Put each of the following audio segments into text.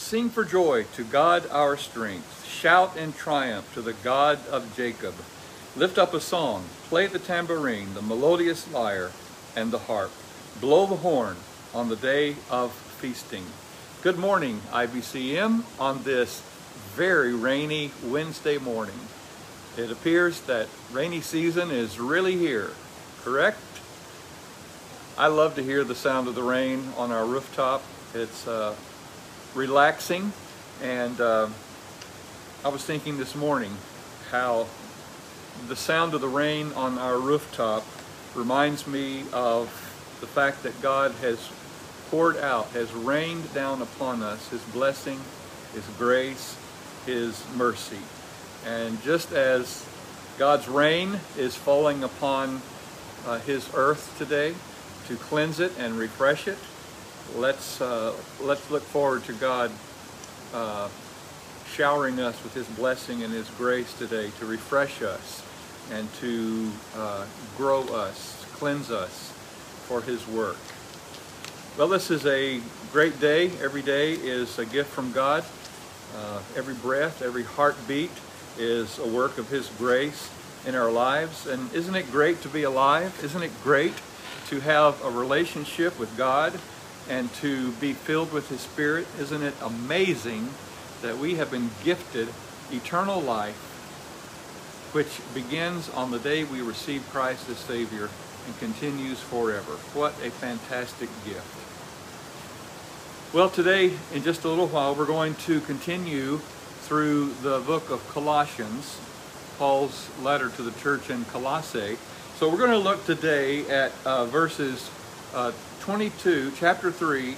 Sing for joy to God our strength. Shout in triumph to the God of Jacob. Lift up a song, play the tambourine, the melodious lyre, and the harp. Blow the horn on the day of feasting. Good morning, IBCM, on this very rainy Wednesday morning. It appears that rainy season is really here, correct? I love to hear the sound of the rain on our rooftop. It's uh, relaxing and uh, I was thinking this morning how the sound of the rain on our rooftop reminds me of the fact that God has poured out, has rained down upon us His blessing, His grace, His mercy. And just as God's rain is falling upon uh, His earth today to cleanse it and refresh it, let's, uh, let's look forward to God uh, showering us with His blessing and His grace today to refresh us and to uh, grow us, cleanse us for His work. Well, this is a great day. Every day is a gift from God. Uh, every breath, every heartbeat is a work of His grace in our lives. And isn't it great to be alive? Isn't it great to have a relationship with God and to be filled with His Spirit? Isn't it amazing that we have been gifted eternal life, which begins on the day we receive Christ as Savior and continues forever? What a fantastic gift. Well, today, in just a little while, we're going to continue through the book of Colossians, Paul's letter to the church in Colossae. So we're going to look today at uh, verses uh, 22, chapter 3,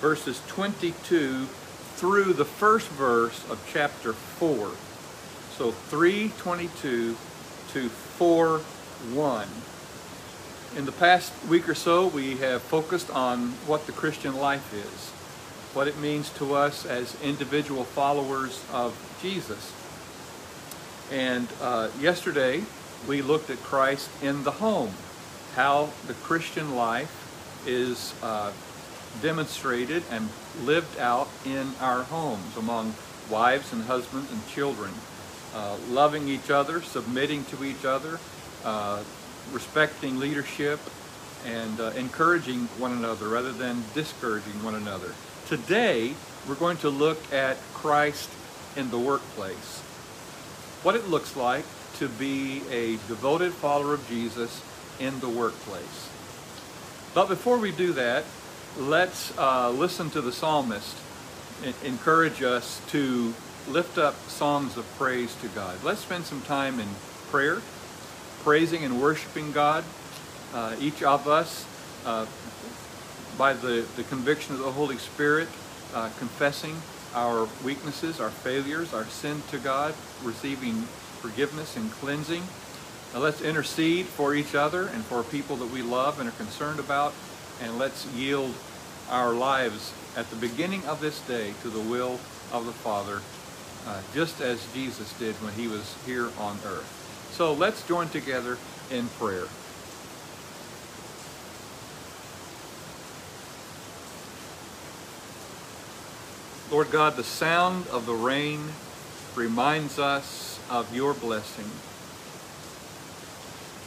verses 22 through the first verse of chapter 4. So 322 to 4 1. In the past week or so, we have focused on what the Christian life is, what it means to us as individual followers of Jesus. And uh, yesterday, we looked at Christ in the home, how the Christian life is uh, demonstrated and lived out in our homes among wives and husbands and children, uh, loving each other, submitting to each other, uh, respecting leadership, and uh, encouraging one another rather than discouraging one another. Today, we're going to look at Christ in the workplace. What it looks like to be a devoted follower of Jesus in the workplace. But before we do that, let's uh, listen to the psalmist encourage us to lift up songs of praise to God. Let's spend some time in prayer, praising and worshiping God. Uh, each of us, uh, by the, the conviction of the Holy Spirit, uh, confessing our weaknesses, our failures, our sin to God, receiving forgiveness and cleansing. Now let's intercede for each other and for people that we love and are concerned about, and let's yield our lives at the beginning of this day to the will of the Father, uh, just as Jesus did when he was here on earth. So let's join together in prayer. Lord God, the sound of the rain reminds us of your blessing.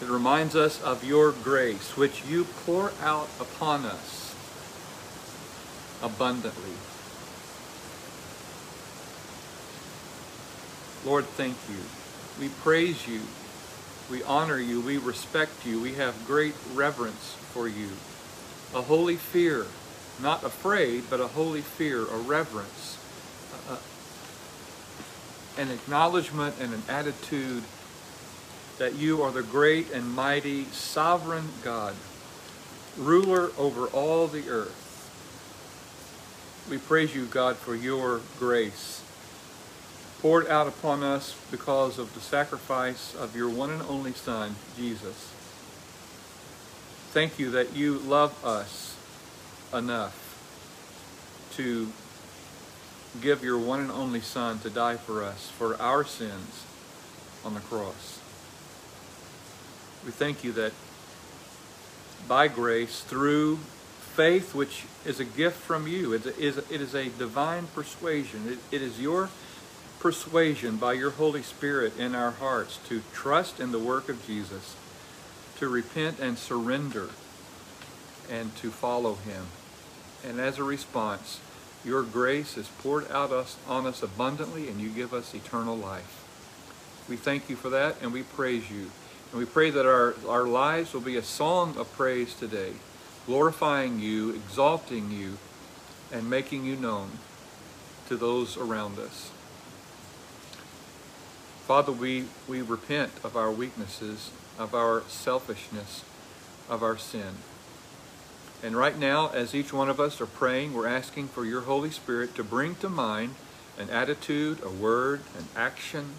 It reminds us of your grace, which you pour out upon us abundantly. Lord, thank you. We praise you. We honor you. We respect you. We have great reverence for you. A holy fear, not afraid, but a holy fear, a reverence, an acknowledgement and an attitude that you are the great and mighty sovereign God, ruler over all the earth. We praise you, God, for your grace poured out upon us because of the sacrifice of your one and only Son, Jesus. Thank you that you love us enough to give your one and only Son to die for us, for our sins on the cross. We thank you that by grace, through faith which is a gift from you. It is, it is a divine persuasion. It, it is your persuasion by your Holy Spirit in our hearts to trust in the work of Jesus, to repent and surrender, and to follow him. And as a response, your grace is poured out us, on us abundantly, and you give us eternal life. We thank you for that, and we praise you. And we pray that our, our lives will be a song of praise today, glorifying you, exalting you, and making you known to those around us. Father, we, we repent of our weaknesses, of our selfishness, of our sin. And right now, as each one of us are praying, we're asking for your Holy Spirit to bring to mind an attitude, a word, an action,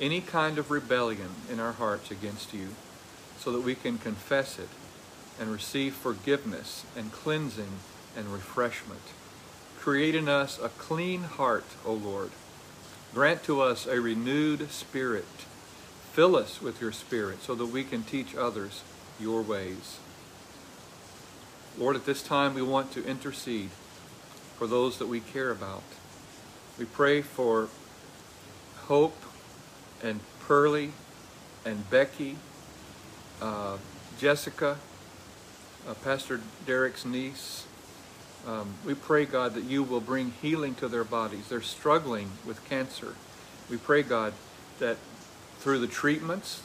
any kind of rebellion in our hearts against you, so that we can confess it and receive forgiveness and cleansing and refreshment. Create in us a clean heart, O Lord. Grant to us a renewed spirit. Fill us with your spirit so that we can teach others your ways. Lord, at this time we want to intercede for those that we care about. We pray for Hope and Pearlie and Becky, uh, Jessica, uh, Pastor Derek's niece. Um, we pray, God, that you will bring healing to their bodies. They're struggling with cancer. We pray, God, that through the treatments,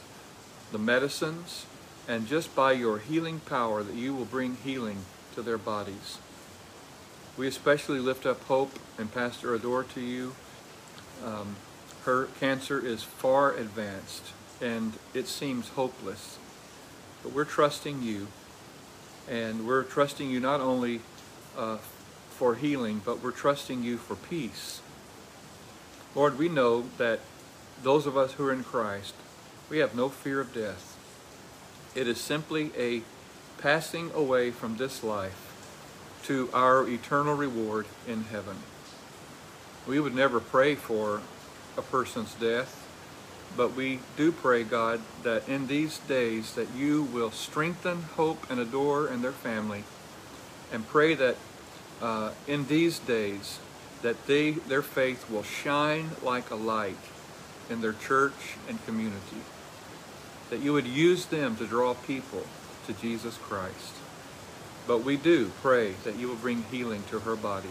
the medicines, and just by your healing power that you will bring healing to their bodies. We especially lift up Hope and Pastor Adore to you. Um, her cancer is far advanced and it seems hopeless. But we're trusting you and we're trusting you not only uh, for healing, but we're trusting you for peace. Lord, we know that those of us who are in Christ, we have no fear of death. It is simply a passing away from this life to our eternal reward in heaven. We would never pray for a person's death, but we do pray, God, that in these days that you will strengthen hope and adore and their family, and pray that uh, in these days that they their faith will shine like a light in their church and community that you would use them to draw people to Jesus Christ. But we do pray that you will bring healing to her body.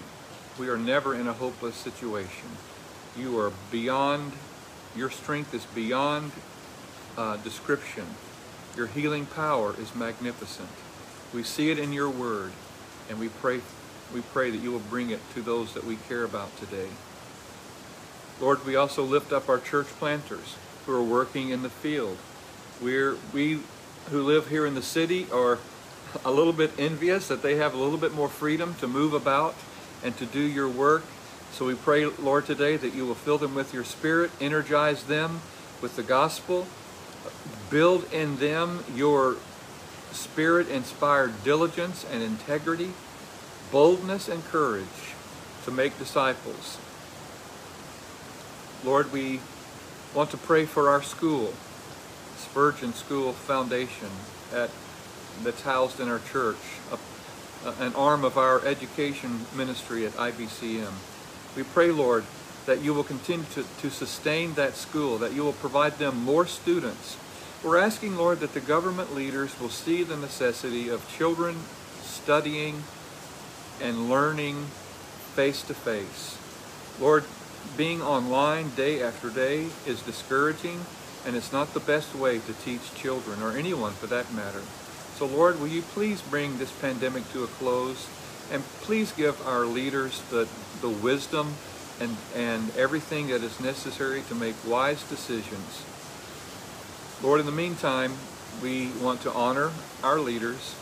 We are never in a hopeless situation. You are beyond, your strength is beyond uh, description. Your healing power is magnificent. We see it in your word, and we pray, we pray that you will bring it to those that we care about today. Lord, we also lift up our church planters who are working in the field we're, we who live here in the city are a little bit envious that they have a little bit more freedom to move about and to do your work. So we pray, Lord, today that you will fill them with your spirit, energize them with the gospel, build in them your spirit-inspired diligence and integrity, boldness and courage to make disciples. Lord, we want to pray for our school. Spurgeon School Foundation at, that's housed in our church, a, an arm of our education ministry at IBCM. We pray, Lord, that you will continue to, to sustain that school, that you will provide them more students. We're asking, Lord, that the government leaders will see the necessity of children studying and learning face to face. Lord, being online day after day is discouraging and it's not the best way to teach children, or anyone for that matter. So Lord, will you please bring this pandemic to a close, and please give our leaders the, the wisdom and, and everything that is necessary to make wise decisions. Lord, in the meantime, we want to honor our leaders,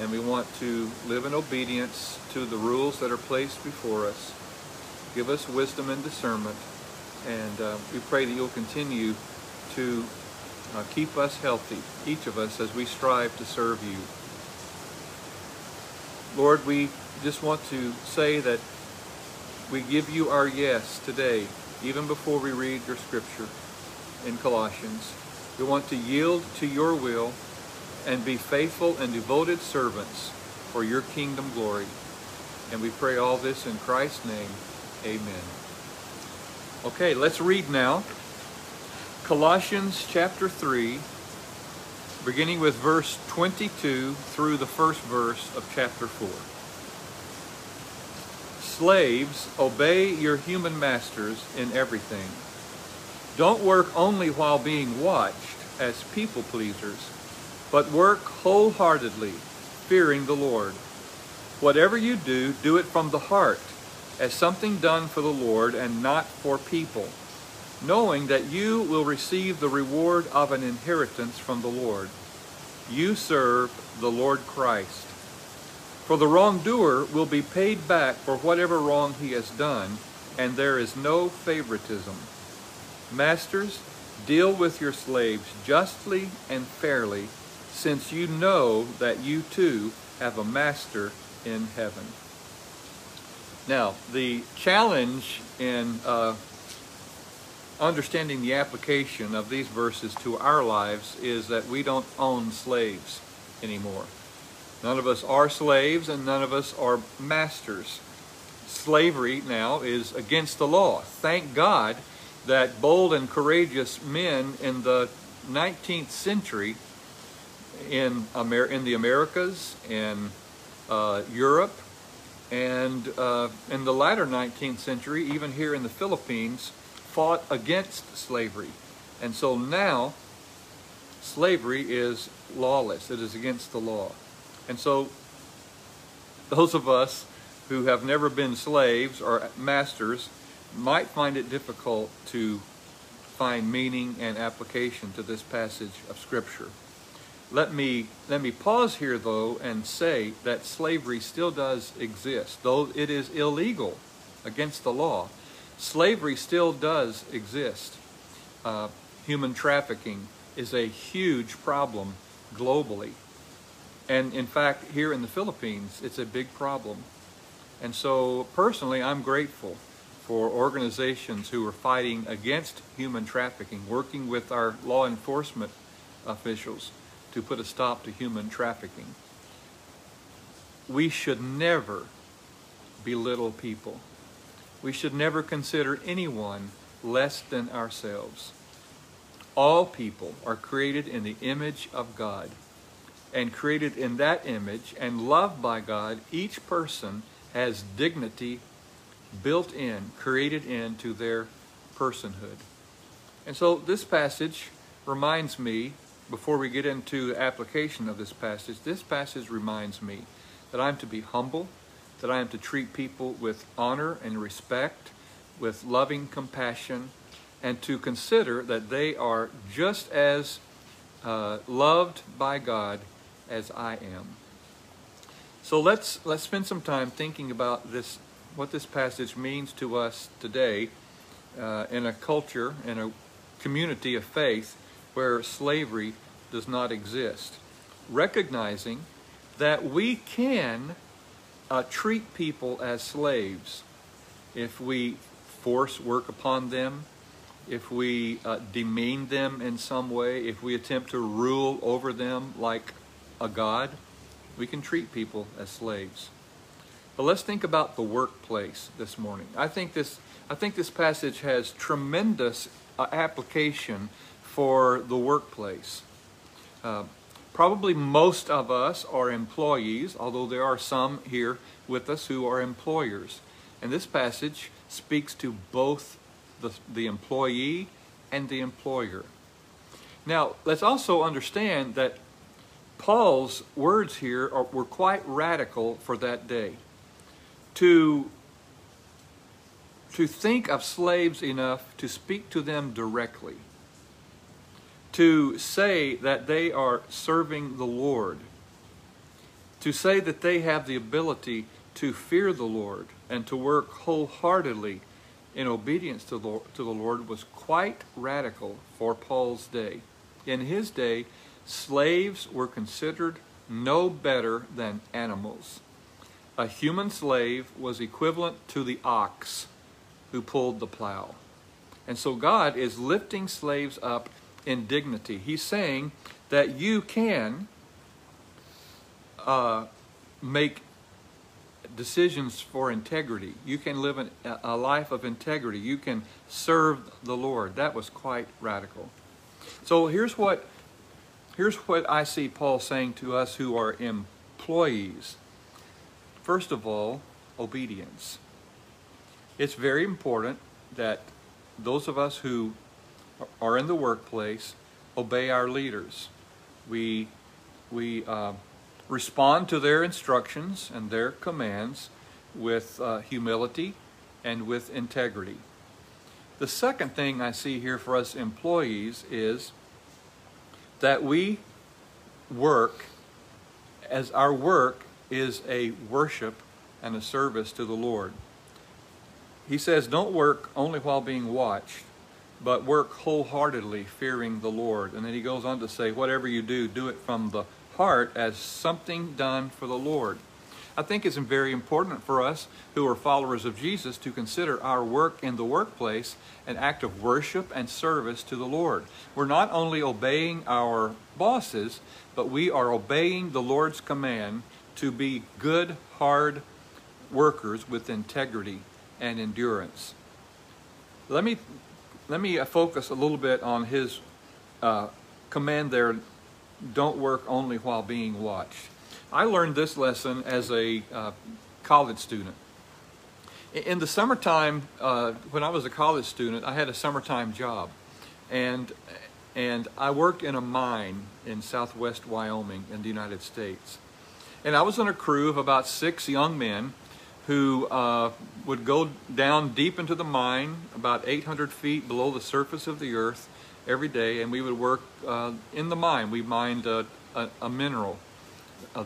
and we want to live in obedience to the rules that are placed before us. Give us wisdom and discernment, and uh, we pray that you'll continue to uh, keep us healthy, each of us, as we strive to serve you. Lord, we just want to say that we give you our yes today, even before we read your scripture in Colossians. We want to yield to your will and be faithful and devoted servants for your kingdom glory. And we pray all this in Christ's name. Amen. Okay, let's read now. Colossians chapter 3, beginning with verse 22 through the first verse of chapter 4. Slaves, obey your human masters in everything. Don't work only while being watched as people pleasers, but work wholeheartedly, fearing the Lord. Whatever you do, do it from the heart, as something done for the Lord and not for people, knowing that you will receive the reward of an inheritance from the Lord. You serve the Lord Christ. For the wrongdoer will be paid back for whatever wrong he has done, and there is no favoritism. Masters, deal with your slaves justly and fairly, since you know that you too have a master in heaven. Now, the challenge in uh, understanding the application of these verses to our lives is that we don't own slaves anymore. None of us are slaves and none of us are masters. Slavery now is against the law. Thank God that bold and courageous men in the 19th century in, Amer in the Americas, in uh, Europe, and uh, in the latter 19th century, even here in the Philippines, fought against slavery. And so now, slavery is lawless. It is against the law. And so those of us who have never been slaves or masters might find it difficult to find meaning and application to this passage of Scripture. Let me, let me pause here, though, and say that slavery still does exist. Though it is illegal against the law, slavery still does exist. Uh, human trafficking is a huge problem globally. And in fact, here in the Philippines, it's a big problem. And so personally, I'm grateful for organizations who are fighting against human trafficking, working with our law enforcement officials to put a stop to human trafficking. We should never belittle people. We should never consider anyone less than ourselves. All people are created in the image of God and created in that image and loved by God, each person has dignity built in, created into their personhood. And so this passage reminds me, before we get into the application of this passage, this passage reminds me that I'm to be humble, that I am to treat people with honor and respect, with loving compassion, and to consider that they are just as uh, loved by God as I am. So let's let's spend some time thinking about this, what this passage means to us today, uh, in a culture, in a community of faith, where slavery does not exist. Recognizing that we can uh, treat people as slaves if we force work upon them, if we uh, demean them in some way, if we attempt to rule over them like a God, we can treat people as slaves. But let's think about the workplace this morning. I think this, I think this passage has tremendous uh, application for the workplace. Uh, probably most of us are employees, although there are some here with us who are employers. And this passage speaks to both the, the employee and the employer. Now, let's also understand that Paul's words here are, were quite radical for that day. To, to think of slaves enough to speak to them directly, to say that they are serving the Lord, to say that they have the ability to fear the Lord and to work wholeheartedly in obedience to the, to the Lord was quite radical for Paul's day. In his day, slaves were considered no better than animals. A human slave was equivalent to the ox who pulled the plow. And so God is lifting slaves up in dignity. He's saying that you can uh, make decisions for integrity. You can live an, a life of integrity. You can serve the Lord. That was quite radical. So here's what here's what I see Paul saying to us who are employees. First of all, obedience. It's very important that those of us who are in the workplace obey our leaders. We we uh, respond to their instructions and their commands with uh, humility and with integrity. The second thing I see here for us employees is that we work as our work is a worship and a service to the Lord. He says, Don't work only while being watched, but work wholeheartedly, fearing the Lord. And then he goes on to say, Whatever you do, do it from the heart as something done for the Lord. I think it's very important for us who are followers of Jesus to consider our work in the workplace an act of worship and service to the Lord. We're not only obeying our bosses, but we are obeying the Lord's command to be good, hard workers with integrity and endurance. Let me let me focus a little bit on his uh, command there don't work only while being watched. I learned this lesson as a uh, college student. In the summertime, uh, when I was a college student, I had a summertime job. And, and I worked in a mine in southwest Wyoming in the United States. And I was on a crew of about six young men who uh, would go down deep into the mine, about 800 feet below the surface of the earth, every day, and we would work uh, in the mine. We mined a, a, a mineral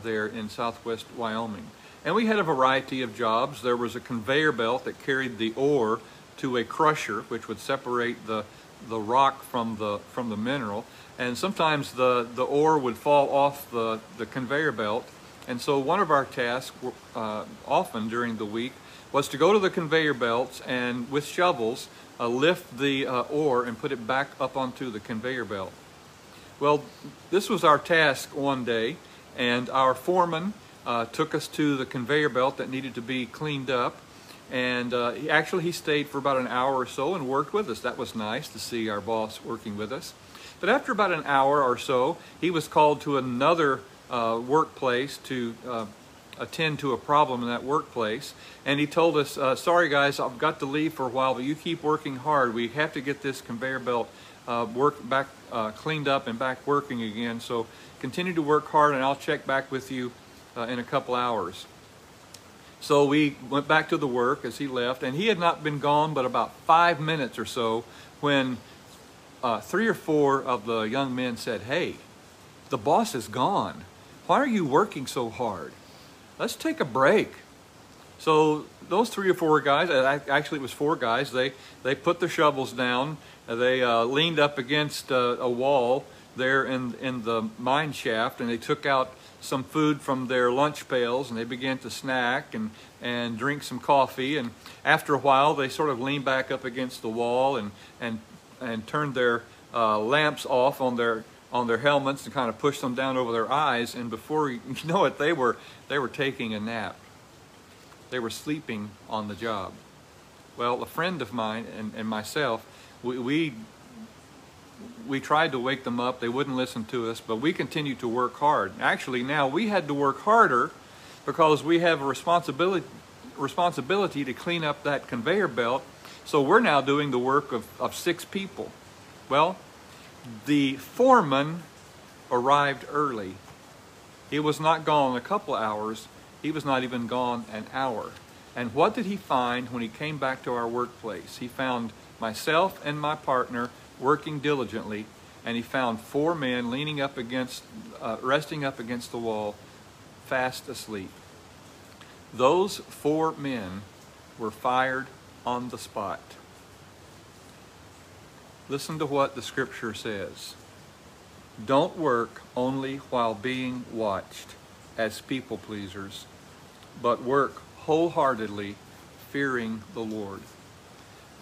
there in southwest Wyoming. And we had a variety of jobs. There was a conveyor belt that carried the ore to a crusher, which would separate the, the rock from the, from the mineral. And sometimes the, the ore would fall off the, the conveyor belt. And so one of our tasks, uh, often during the week, was to go to the conveyor belts and with shovels uh, lift the uh, ore and put it back up onto the conveyor belt. Well, this was our task one day, and our foreman uh, took us to the conveyor belt that needed to be cleaned up. And uh, he, actually, he stayed for about an hour or so and worked with us. That was nice to see our boss working with us. But after about an hour or so, he was called to another uh, workplace to uh, attend to a problem in that workplace. And he told us, uh, sorry guys, I've got to leave for a while, but you keep working hard. We have to get this conveyor belt uh, work back uh, cleaned up and back working again. So continue to work hard and I'll check back with you uh, in a couple hours. So we went back to the work as he left, and he had not been gone but about five minutes or so when uh, three or four of the young men said, Hey, the boss is gone. Why are you working so hard? let's take a break. So those three or four guys, actually it was four guys, they, they put the shovels down, they uh, leaned up against uh, a wall there in, in the mine shaft and they took out some food from their lunch pails and they began to snack and, and drink some coffee. And after a while they sort of leaned back up against the wall and, and, and turned their uh, lamps off on their on their helmets and kind of pushed them down over their eyes. And before you know it they were they were taking a nap. They were sleeping on the job. Well a friend of mine and, and myself we, we we tried to wake them up they wouldn't listen to us but we continued to work hard actually now we had to work harder because we have a responsibility responsibility to clean up that conveyor belt so we're now doing the work of, of six people well the foreman arrived early. He was not gone a couple hours. He was not even gone an hour. And what did he find when he came back to our workplace? He found myself and my partner working diligently, and he found four men leaning up against, uh, resting up against the wall, fast asleep. Those four men were fired on the spot. Listen to what the scripture says. Don't work only while being watched as people pleasers, but work wholeheartedly, fearing the Lord.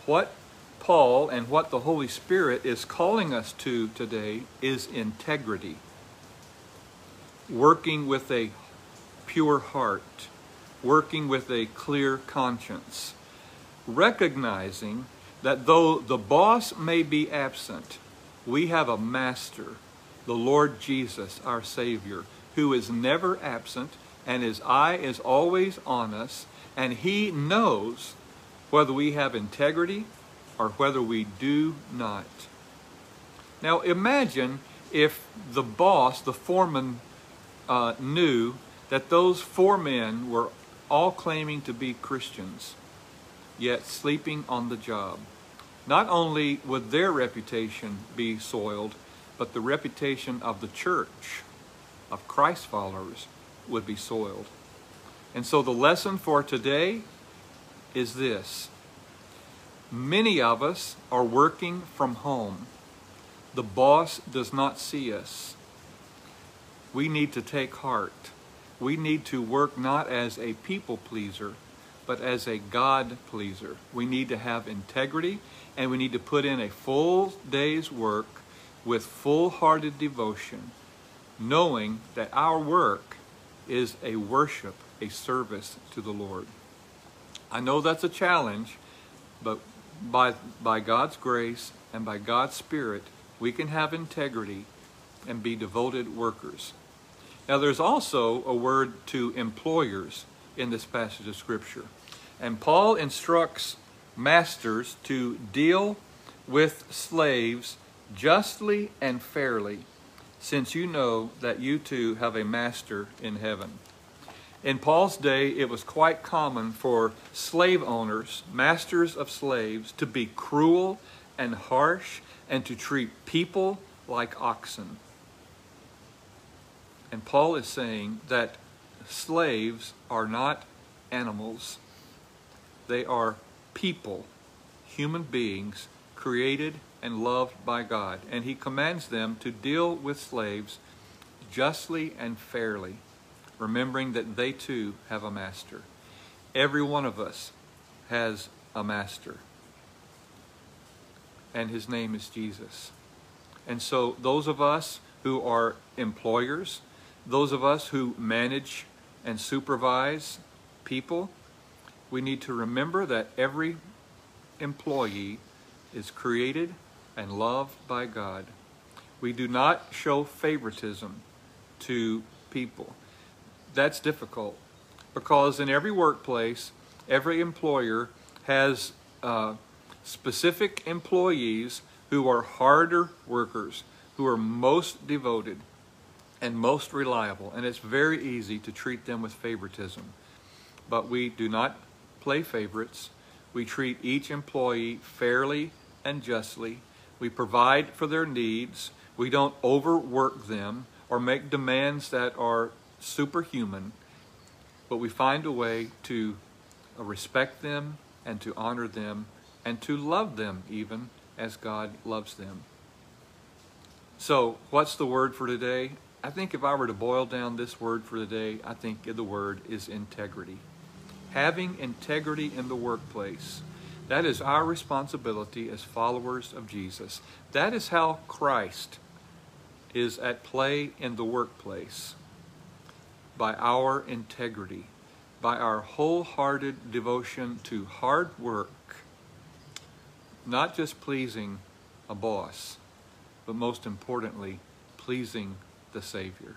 What Paul and what the Holy Spirit is calling us to today is integrity. Working with a pure heart, working with a clear conscience, recognizing that though the boss may be absent, we have a master, the Lord Jesus, our Savior, who is never absent and his eye is always on us, and he knows whether we have integrity or whether we do not. Now imagine if the boss, the foreman, uh, knew that those four men were all claiming to be Christians, yet sleeping on the job. Not only would their reputation be soiled, but the reputation of the church, of Christ followers, would be soiled. And so the lesson for today is this. Many of us are working from home. The boss does not see us. We need to take heart. We need to work not as a people pleaser, but as a God pleaser. We need to have integrity and we need to put in a full day's work with full hearted devotion, knowing that our work is a worship, a service to the Lord. I know that's a challenge, but by, by God's grace and by God's Spirit, we can have integrity and be devoted workers. Now, there's also a word to employers in this passage of Scripture. And Paul instructs masters to deal with slaves justly and fairly, since you know that you too have a master in heaven. In Paul's day, it was quite common for slave owners, masters of slaves, to be cruel and harsh and to treat people like oxen. And Paul is saying that slaves are not animals, they are people, human beings, created and loved by God. And he commands them to deal with slaves justly and fairly, remembering that they too have a master. Every one of us has a master and his name is Jesus. And so those of us who are employers, those of us who manage and supervise people, we need to remember that every employee is created and loved by God. We do not show favoritism to people. That's difficult because in every workplace, every employer has uh, specific employees who are harder workers, who are most devoted and most reliable. And it's very easy to treat them with favoritism. But we do not play favorites. We treat each employee fairly and justly. We provide for their needs. We don't overwork them or make demands that are superhuman. But we find a way to respect them and to honor them and to love them even as God loves them. So, what's the word for today? I think if I were to boil down this word for today, I think the word is integrity. Having integrity in the workplace. That is our responsibility as followers of Jesus. That is how Christ is at play in the workplace by our integrity, by our wholehearted devotion to hard work not just pleasing a boss, but most importantly, pleasing the Savior.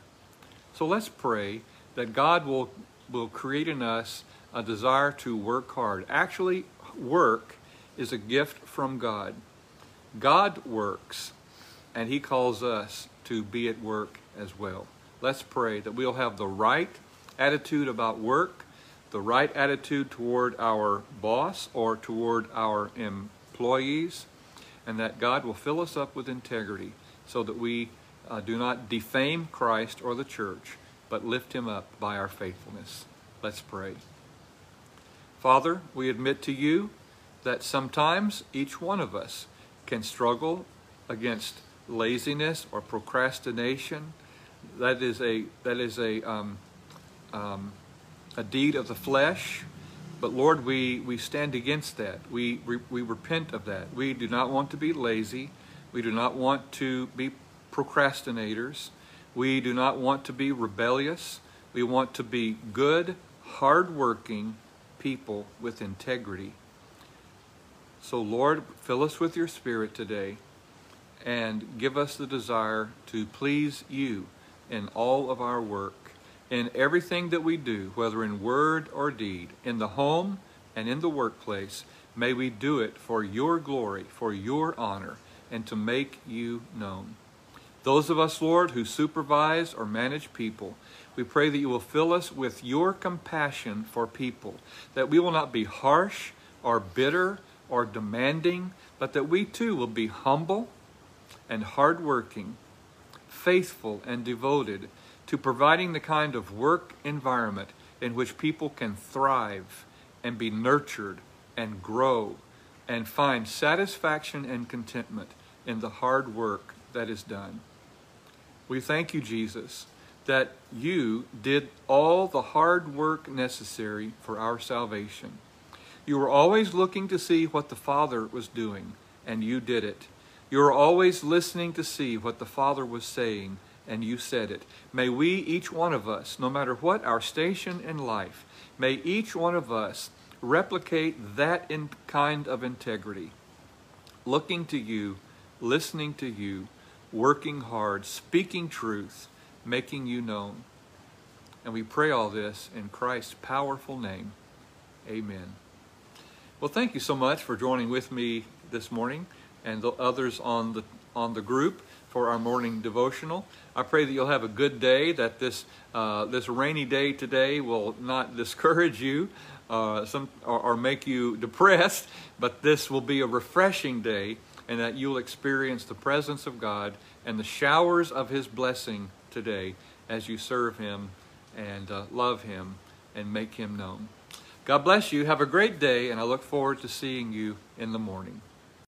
So let's pray that God will, will create in us a desire to work hard. Actually, work is a gift from God. God works, and He calls us to be at work as well. Let's pray that we'll have the right attitude about work, the right attitude toward our boss or toward our employees, and that God will fill us up with integrity so that we uh, do not defame Christ or the church, but lift him up by our faithfulness. Let's pray. Father, we admit to you that sometimes each one of us can struggle against laziness or procrastination. That is a that is a um, um, a deed of the flesh but Lord, we, we stand against that. We, we, we repent of that. We do not want to be lazy. We do not want to be procrastinators. We do not want to be rebellious. We want to be good, hardworking people with integrity. So, Lord, fill us with your Spirit today and give us the desire to please you in all of our work, in everything that we do, whether in word or deed, in the home and in the workplace. May we do it for your glory, for your honor, and to make you known. Those of us, Lord, who supervise or manage people, we pray that you will fill us with your compassion for people, that we will not be harsh or bitter or demanding, but that we too will be humble and hardworking, faithful and devoted to providing the kind of work environment in which people can thrive and be nurtured and grow and find satisfaction and contentment in the hard work that is done. We thank you, Jesus, that you did all the hard work necessary for our salvation. You were always looking to see what the Father was doing, and you did it. You were always listening to see what the Father was saying, and you said it. May we, each one of us, no matter what our station in life, may each one of us replicate that in kind of integrity, looking to you, listening to you, working hard, speaking truth, making you known. And we pray all this in Christ's powerful name. Amen. Well, thank you so much for joining with me this morning and the others on the on the group for our morning devotional. I pray that you'll have a good day. That this uh, this rainy day today will not discourage you, uh, some or, or make you depressed, but this will be a refreshing day, and that you'll experience the presence of God and the showers of His blessing today as you serve Him and uh, love Him and make Him known. God bless you. Have a great day, and I look forward to seeing you in the morning.